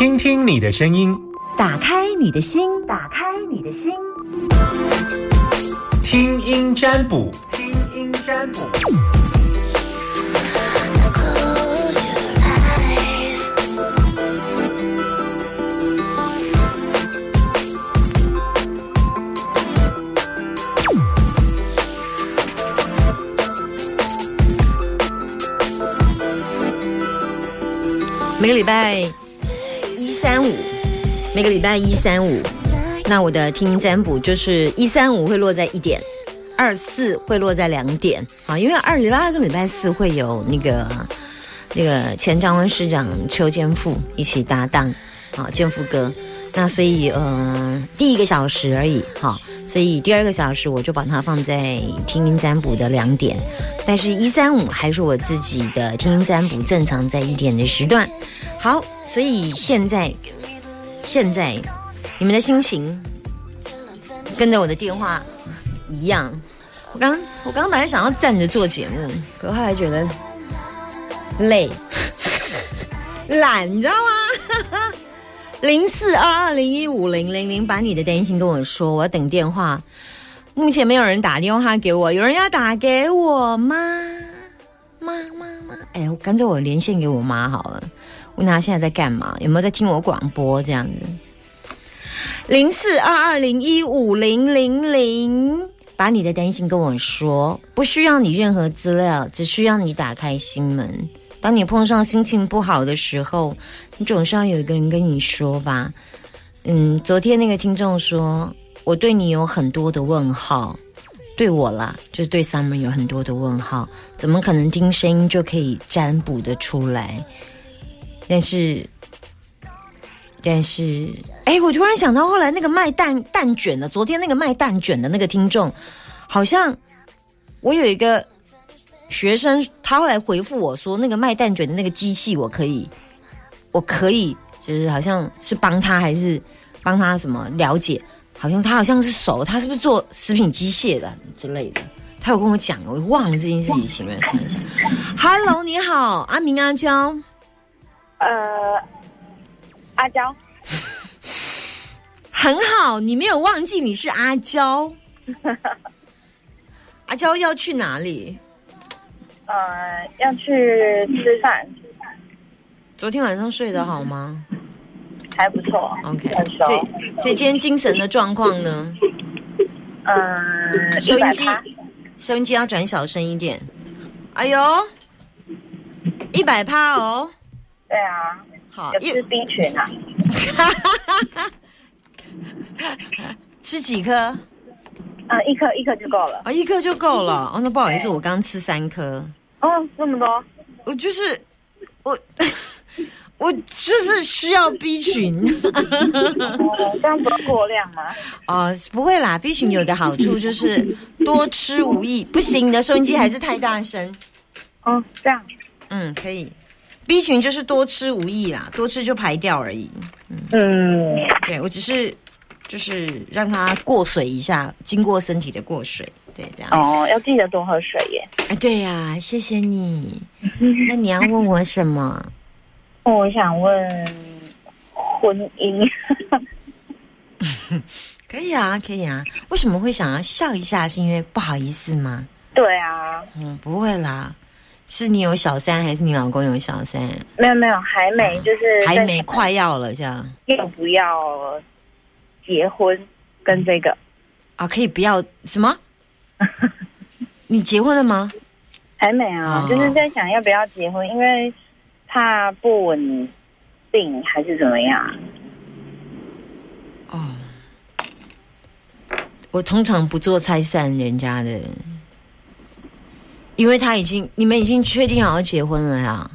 听听你的声音，打开你的心，打开你的心，听音占卜，听音占卜。每个礼拜一三五，每个礼拜一三五，那我的听音占卜就是一三五会落在一点，二四会落在两点。啊，因为二礼拜二跟礼拜四会有那个那个前张温师长邱建富一起搭档啊，建富哥，那所以呃第一个小时而已哈，所以第二个小时我就把它放在听音占卜的两点，但是一三五还是我自己的听音占卜正常在一点的时段。好，所以现在现在你们的心情跟着我的电话一样。我刚我刚本来想要站着做节目，可后来觉得累 懒，你知道吗？哈哈零四二二零一五零零零，把你的担心跟我说，我要等电话。目前没有人打电话给我，有人要打给我吗？妈妈妈，哎，我干脆我连线给我妈好了。问她现在在干嘛？有没有在听我广播？这样子，零四二二零一五零零零，把你的担心跟我说，不需要你任何资料，只需要你打开心门。当你碰上心情不好的时候，你总是要有一个人跟你说吧。嗯，昨天那个听众说，我对你有很多的问号，对我啦，就是对 Summer 有很多的问号，怎么可能听声音就可以占卜的出来？但是，但是，哎，我突然想到，后来那个卖蛋蛋卷的，昨天那个卖蛋卷的那个听众，好像我有一个学生，他后来回复我说，那个卖蛋卷的那个机器，我可以，我可以，就是好像是帮他还是帮他什么了解，好像他好像是熟，他是不是做食品机械的之类的？他有跟我讲，我忘了这件事情，我看一下。Hello，你好，阿明阿娇。呃，阿娇，很好，你没有忘记你是阿娇。阿娇要去哪里？呃，要去吃饭。昨天晚上睡得好吗？还不错。OK，所以所以今天精神的状况呢？嗯，收音机，收音机要转小声一点。哎呦，一百趴哦。对啊，好，吃 B 群啊，吃几颗？啊，一颗一颗就够了。啊，一颗就够了。哦，那不好意思，我刚吃三颗。哦，这么多？我就是我，我就是需要 B 群。这样不过量吗？哦，不会啦，B 群有一个好处就是多吃无益。不行，你的收音机还是太大声。哦，这样。嗯，可以。B 群就是多吃无益啦，多吃就排掉而已。嗯，对我只是就是让它过水一下，经过身体的过水，对这样。哦，要记得多喝水耶。哎，对呀，谢谢你。那你要问我什么？我想问婚姻。可以啊，可以啊。为什么会想要笑一下？是因为不好意思吗？对啊。嗯，不会啦。是你有小三，还是你老公有小三？没有没有，还没，就是还没，快要了，这样。要不要结婚？跟这个啊，可以不要什么？你结婚了吗？还没啊，就是在想要不要结婚，因为怕不稳定还是怎么样？哦，我通常不做拆散人家的。因为他已经，你们已经确定好要结婚了呀？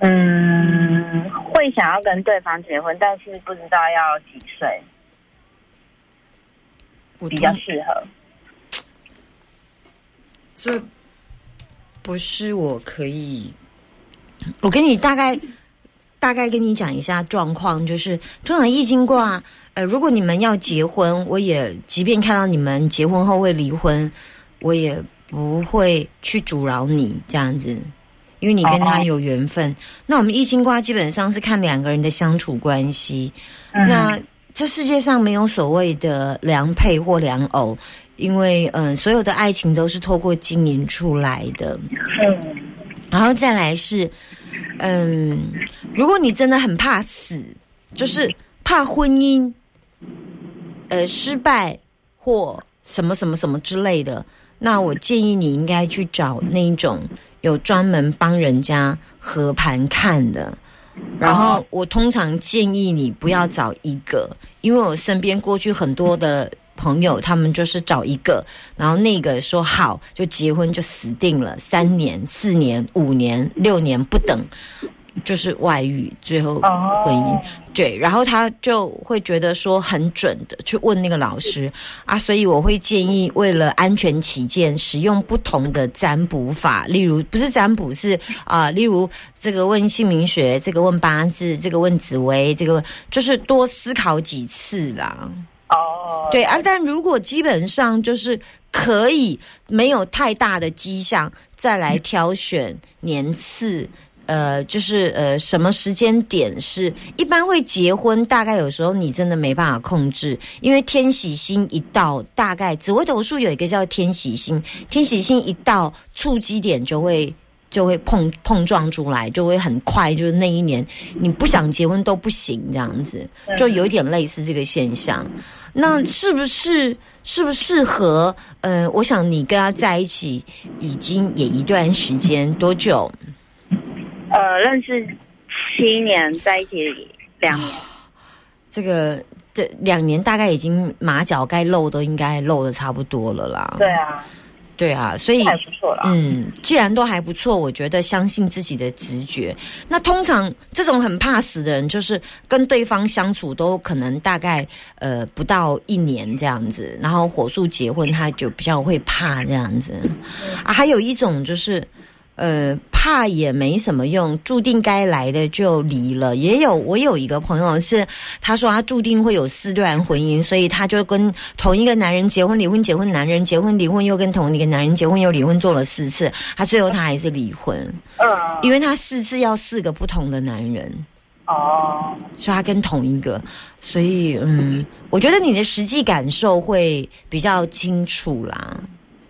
嗯，会想要跟对方结婚，但是不知道要几岁比较适合。这不是我可以，我跟你大概大概跟你讲一下状况，就是通常易经卦，呃，如果你们要结婚，我也即便看到你们结婚后会离婚，我也。不会去阻挠你这样子，因因为你跟他哦有缘分。那我们易经卦基本上是看两个人的相处关系。嗯那这世界上没有所谓的良配或良偶，因为嗯、所有的爱情都是透过经营出来的。嗯然后再来是，嗯，如果你真的很怕死，就是怕婚姻，呃，失败或什么什么什么之类的，那我建议你应该去找那一种有专门帮人家合盘看的。然后我通常建议你不要找一个，因为我身边过去很多的朋友，他们就是找一个，然后那个说好就结婚就死定了，三年、四年、五年、六年不等，就是外遇，最后哦婚姻。对，然后他就会觉得说很准的去问那个老师啊，所以我会建议为了安全起见，使用不同的占卜法，例如不是占卜是啊、例如这个问姓名学，这个问八字，这个问紫薇，这个问就是多思考几次啦。哦，对，而但如果基本上就是可以没有太大的迹象，再来挑选年次。呃，就是呃，什么时间点是一般会结婚？大概有时候你真的没办法控制，因为天喜星一到，大概紫微斗数有一个叫天喜星，天喜星一到，触基点就会就会碰碰撞出来，就会很快，就是那一年你不想结婚都不行，这样子就有一点类似这个现象。那是不是适不适合？呃，我想你跟他在一起已经也一段时间，多久？呃，认识七年，在一起两年，这个这两年大概已经马脚该露都应该露的差不多了啦。对啊，对啊，所以还不错啦。嗯，既然都还不错，我觉得相信自己的直觉。那通常这种很怕死的人，就是跟对方相处都可能大概呃不到一年这样子，然后火速结婚，他就比较会怕这样子。啊，还有一种就是。呃，怕也没什么用，注定该来的就离了。也有我有一个朋友是，他说他注定会有四段婚姻，所以他就跟同一个男人结婚、离婚、结婚，男人结婚、离婚，又跟同一个男人结婚又离婚，做了四次，他最后他还是离婚，嗯，因为他四次要四个不同的男人，哦，所以他跟同一个，所以嗯，我觉得你的实际感受会比较清楚啦。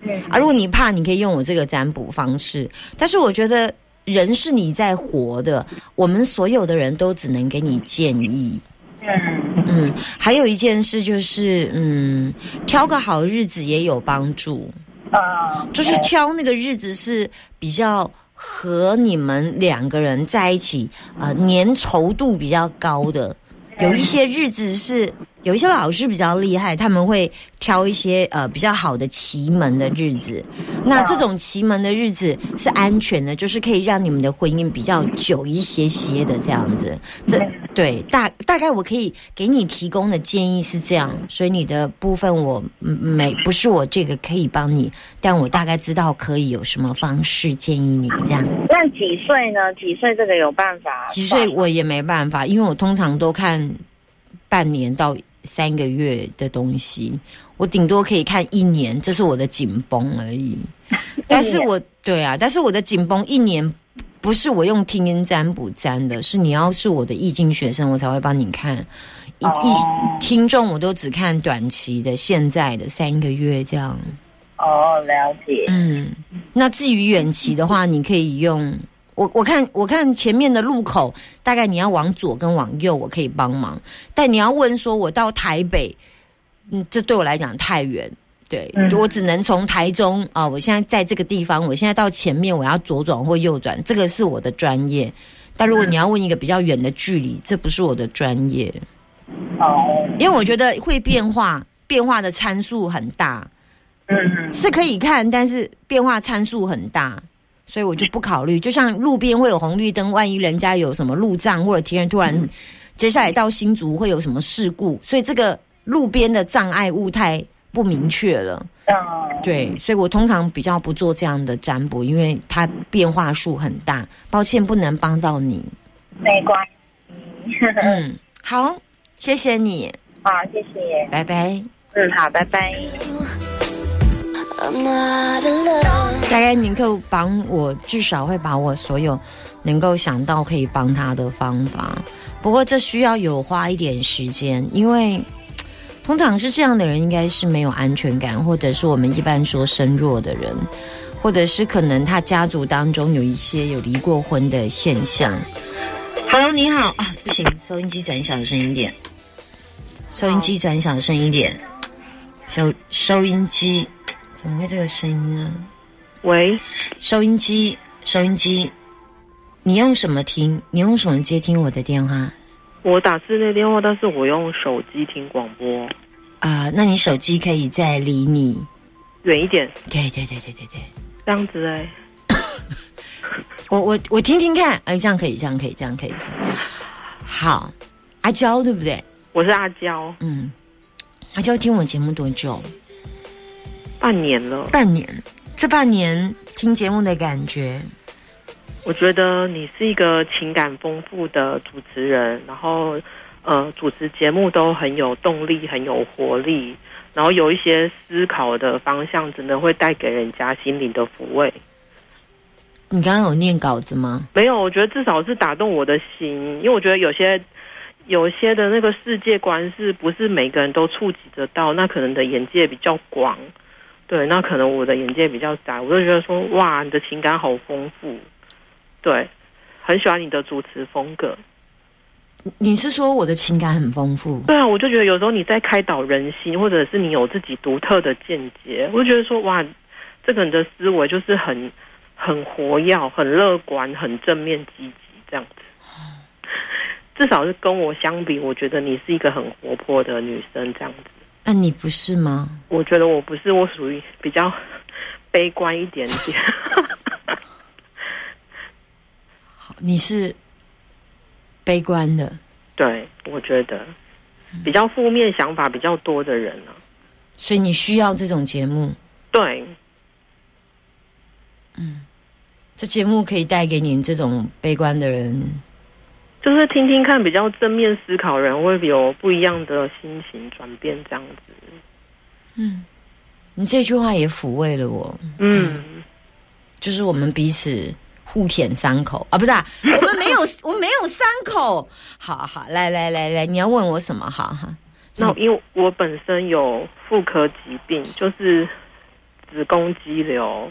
嗯啊，如果你怕，你可以用我这个占卜方式。但是我觉得人是你在活的，我们所有的人都只能给你建议。嗯嗯，还有一件事就是，嗯，挑个好日子也有帮助，啊，就是挑那个日子是比较和你们两个人在一起，呃，粘稠度比较高的。有一些日子是有一些老师比较厉害，他们会挑一些呃比较好的奇门的日子。那这种奇门的日子是安全的，就是可以让你们的婚姻比较久一些些的这样子。这对大大概我可以给你提供的建议是这样，所以你的部分我嗯没不是我这个可以帮你，但我大概知道可以有什么方式建议你这样。那几岁呢？几岁这个有办法？几岁我也没办法，因为我通常都看半年到三个月的东西，我顶多可以看一年，这是我的紧绷而已。但是我对啊，但是我的紧绷一年不是我用听音占卜占的，是你要是我的易经学生，我才会帮你看。一哦一听众我都只看短期的，现在的三个月这样。哦，了解。嗯，那至于远期的话，你可以用我我看我看前面的路口，大概你要往左跟往右，我可以帮忙。但你要问说，我到台北，嗯，这对我来讲太远。对、嗯我只能从台中啊、我现在在这个地方，我现在到前面我要左转或右转，这个是我的专业。但如果你要问一个比较远的距离，这不是我的专业，哦，因为我觉得会变化，变化的参数很大。嗯是可以看，但是变化参数很大，所以我就不考虑。就像路边会有红绿灯，万一人家有什么路障，或者敌人突然接下来到新竹会有什么事故，所以这个路边的障碍物太不明确了。嗯，对，所以我通常比较不做这样的占卜，因为它变化数很大。抱歉，不能帮到你。没关系。嗯，好，谢谢你，好，谢谢。拜拜。嗯，好，拜拜。大概能够帮我，至少会把我所有能够想到可以帮他的方法。不过这需要有花一点时间，因为通常是这样的人，应该是没有安全感，或者是我们一般说身弱的人，或者是可能他家族当中有一些有离过婚的现象。Hello，你好啊，不行，收音机转小声一点，收音机转小声一点，收收音机怎么会这个声音呢？喂，收音机，收音机，你用什么听？你用什么接听我的电话？我打室内电话，但是我用手机听广播，啊、那你手机可以再离你，远一点，对对对对对对，这样子哎、我我我听听看，哎，这样可以，这样可以，这样可以。好，阿娇对不对？我是阿娇，嗯，阿娇听我节目多久？半年了，半年。这半年听节目的感觉，我觉得你是一个情感丰富的主持人，然后呃，主持节目都很有动力，很有活力，然后有一些思考的方向，真的会带给人家心灵的抚慰。你刚刚有念稿子吗？没有，我觉得至少是打动我的心，因为我觉得有些有些的那个世界观是不是每个人都触及得到？那可能的眼界比较广，对，那可能我的眼界比较窄，我就觉得说，哇，你的情感好丰富，对，很喜欢你的主持风格。你是说我的情感很丰富？对啊，我就觉得有时候你在开导人心，或者是你有自己独特的见解，我就觉得说，哇，这个人的思维就是很很活跃、很乐观、很正面积极这样子。至少是跟我相比，我觉得你是一个很活泼的女生这样子。那、你不是吗？我觉得我不是，我属于比较 悲观一点点。你是悲观的，对，我觉得比较负面想法比较多的人呢、所以你需要这种节目。对，嗯这节目可以带给你这种悲观的人，就是听听看比较正面思考人会有不一样的心情转变这样子。嗯你这句话也抚慰了我。嗯，就是我们彼此互舔伤口啊，不是啊，我们没有，我们没有伤口。好好，来来来来，你要问我什么？好哈，那因为我本身有妇科疾病，就是子宫肌瘤。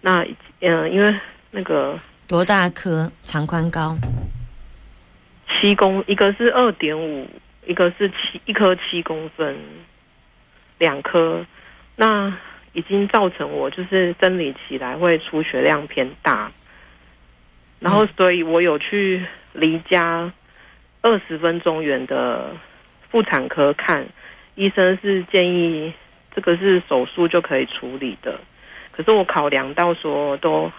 那嗯、呃因为那个多大颗？长宽高？七公，一个是二点五，一个是七，一颗七公分，两颗，那已经造成我就是生理起来会出血量偏大，然后所以我有去离家二十分钟远的妇产科看，医生是建议这个是手术就可以处理的，可是我考量到说都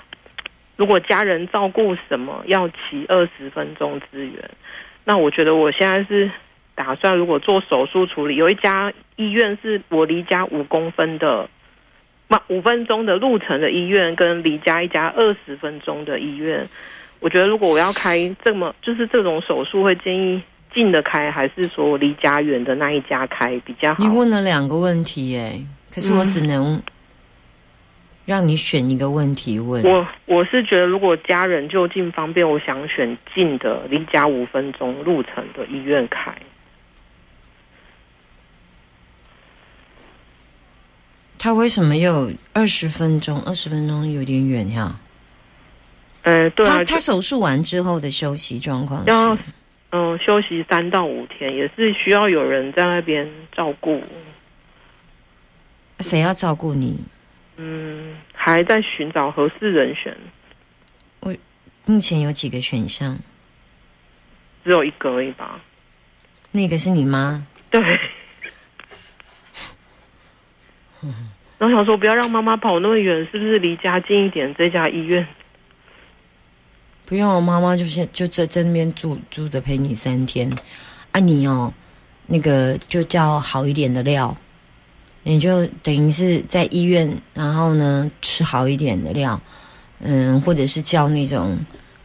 如果家人照顾什么要骑二十分钟支援，那我觉得我现在是打算如果做手术处理，有一家医院是我离家五公分的，那五分钟的路程的医院，跟离家一家二十分钟的医院，我觉得如果我要开这么就是这种手术，会建议近的开，还是说离家远的那一家开比较好你？问了两个问题耶，可是我只能让你选一个问题问。我我是觉得，如果家人就近方便，我想选近的，离家五分钟路程的医院开。他为什么有二十分钟？二十分钟有点远呀。呃，对啊，他他手术完之后的休息状况是要嗯、休息三到五天，也是需要有人在那边照顾。谁要照顾你？嗯，还在寻找合适人选，我目前有几个选项？只有一个而已吧。那个是你妈，对。然后想说不要让妈妈跑那么远，是不是离家近一点？这家医院不用，我妈妈就先就在在那边住住着陪你三天，啊你哦，那个就叫好一点的料，你就等于是在医院，然后呢吃好一点的料，嗯，或者是叫那种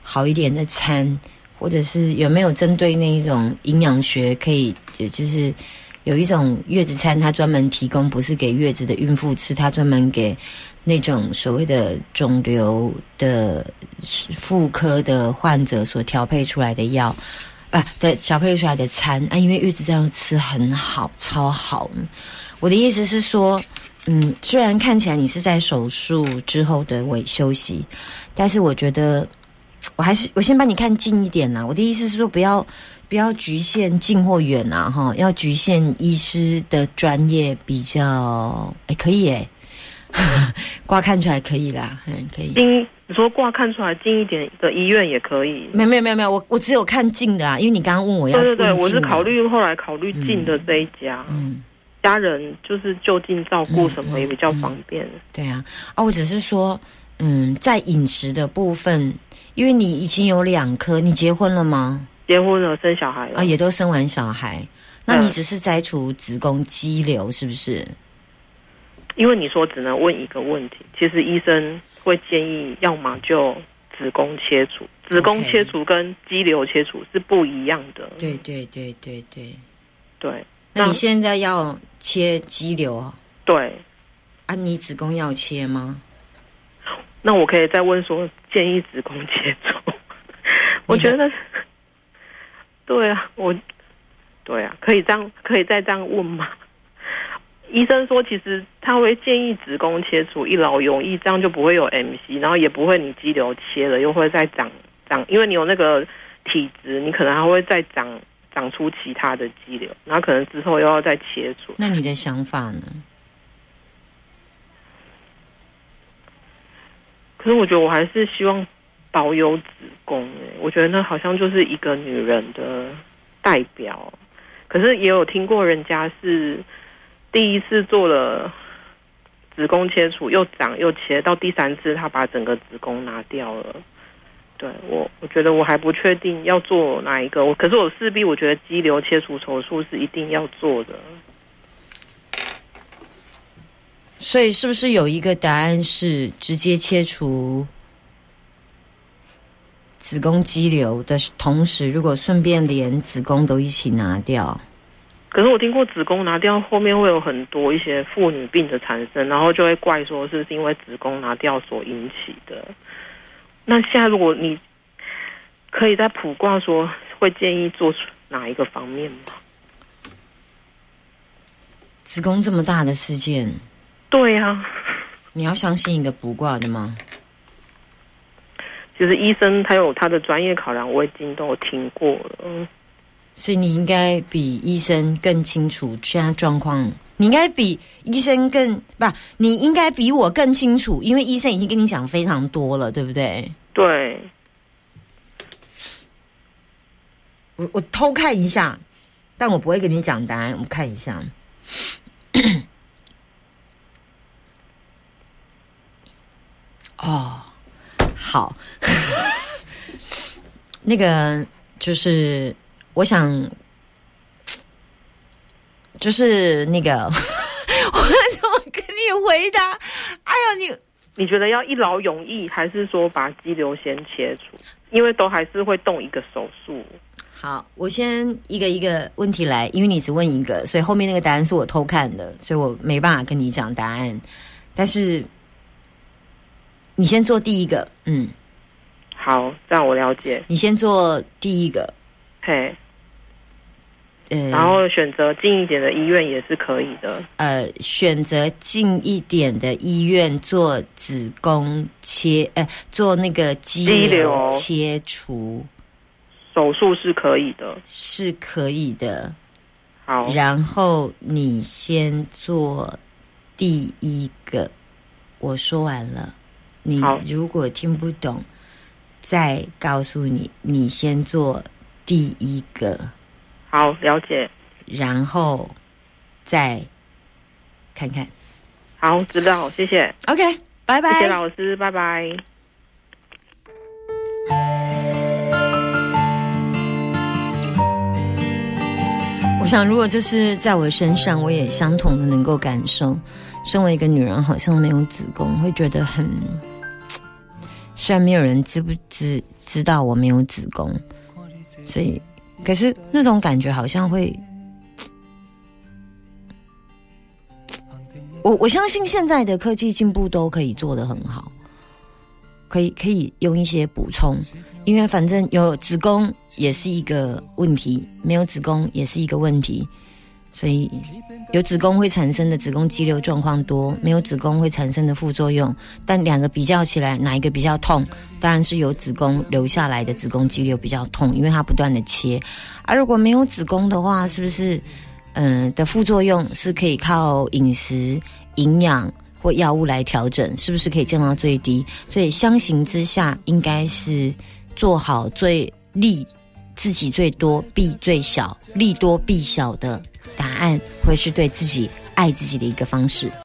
好一点的餐，或者是有没有针对那一种营养学可以，呃就是有一种月子餐，它专门提供不是给月子的孕妇吃，它专门给那种所谓的肿瘤的妇科的患者所调配出来的药。啊的调配出来的餐啊，因为月子这样吃很好，超好。我的意思是说，嗯，虽然看起来你是在手术之后的尾休息，但是我觉得我还是我先帮你看近一点呐。我的意思是说，不要不要局限近或远啊，哈，要局限医师的专业比较，哎，可以哎，挂看出来可以啦，嗯，可以。你说挂看出来近一点的医院也可以，没有没有没有没有，我我只有看近的啊，因为你刚刚问我要对对对，我是考虑后来考虑近的这一家，嗯，家人就是就近照顾什么也比较方便。对啊，啊，我只是说，嗯，在饮食的部分，因为你已经有两颗，你结婚了吗？结婚了，生小孩了啊，也都生完小孩，那你只是摘除子宫肌瘤是不是？因为你说只能问一个问题，其实医生。会建议，要么就子宫切除，子宫切除跟肌瘤切除是不一样的。对对对对对对。那你现在要切肌瘤？对。啊，你子宫要切吗？那我可以再问说，建议子宫切除？我觉得，对啊，我，对啊，可以这样，可以再这样问吗？医生说，其实他会建议子宫切除，一劳永逸，这样就不会有 MC，然后也不会你肌瘤切了又会再长长，因为你有那个体质，你可能还会再长长出其他的肌瘤，然后可能之后又要再切除。那你的想法呢？可是我觉得我还是希望保有子宫，哎，我觉得那好像就是一个女人的代表。可是也有听过人家是。第一次做了子宫切除，又长又切，到第三次他把整个子宫拿掉了。对我，我觉得我还不确定要做哪一个。我可是我势必我觉得肌瘤切除手术是一定要做的。所以是不是有一个答案是直接切除子宫肌瘤的同时，如果顺便连子宫都一起拿掉？可是我听过子宫拿掉后面会有很多一些妇女病的产生，然后就会怪说是因为子宫拿掉所引起的。那现在如果你可以在卜卦说会建议做哪一个方面吗？子宫这么大的事件，对呀，你要相信一个卜卦的吗？就是医生他有他的专业考量，我已经都听过了。所以你应该比医生更清楚现在状况，你应该比医生更不，你应该比我更清楚，因为医生已经跟你讲非常多了，对不对？对。我我偷看一下，但我不会跟你讲答案。我看一下。哦，好，那个就是。我想，就是那个，我怎么跟你回答？哎呀，你你觉得要一劳永逸，还是说把肌瘤先切除？因为都还是会动一个手术。好，我先一个一个问题来，因为你只问一个，所以后面那个答案是我偷看的，所以我没办法跟你讲答案。但是你先做第一个，嗯，好，这样我了解。你先做第一个，嘿。然后选择近一点的医院也是可以的。呃，选择近一点的医院做子宫切，呃，做那个肌瘤切除手术是可以的，是可以的。好，然后你先做第一个，我说完了。你如果听不懂，再告诉你，你先做第一个。好，了解，然后再看看。好，知道，谢谢。OK，拜拜。谢谢老师，拜拜。我想，如果这是在我身上，我也相同的能够感受。身为一个女人，好像没有子宫，会觉得很……虽然没有人知不知知道我没有子宫，所以。可是那种感觉好像会我我相信现在的科技进步都可以做得很好可以可以用一些补充因为反正有子宫也是一个问题没有子宫也是一个问题所以有子宫会产生的子宫肌瘤状况多，没有子宫会产生的副作用，但两个比较起来，哪一个比较痛？当然是有子宫留下来的子宫肌瘤比较痛，因为它不断的切，而如果没有子宫的话，是不是？嗯，的副作用是可以靠饮食、营养或药物来调整，是不是可以降到最低？所以相形之下，应该是做好最利自己最多弊最小，利多弊小的答案，会是对自己爱自己的一个方式。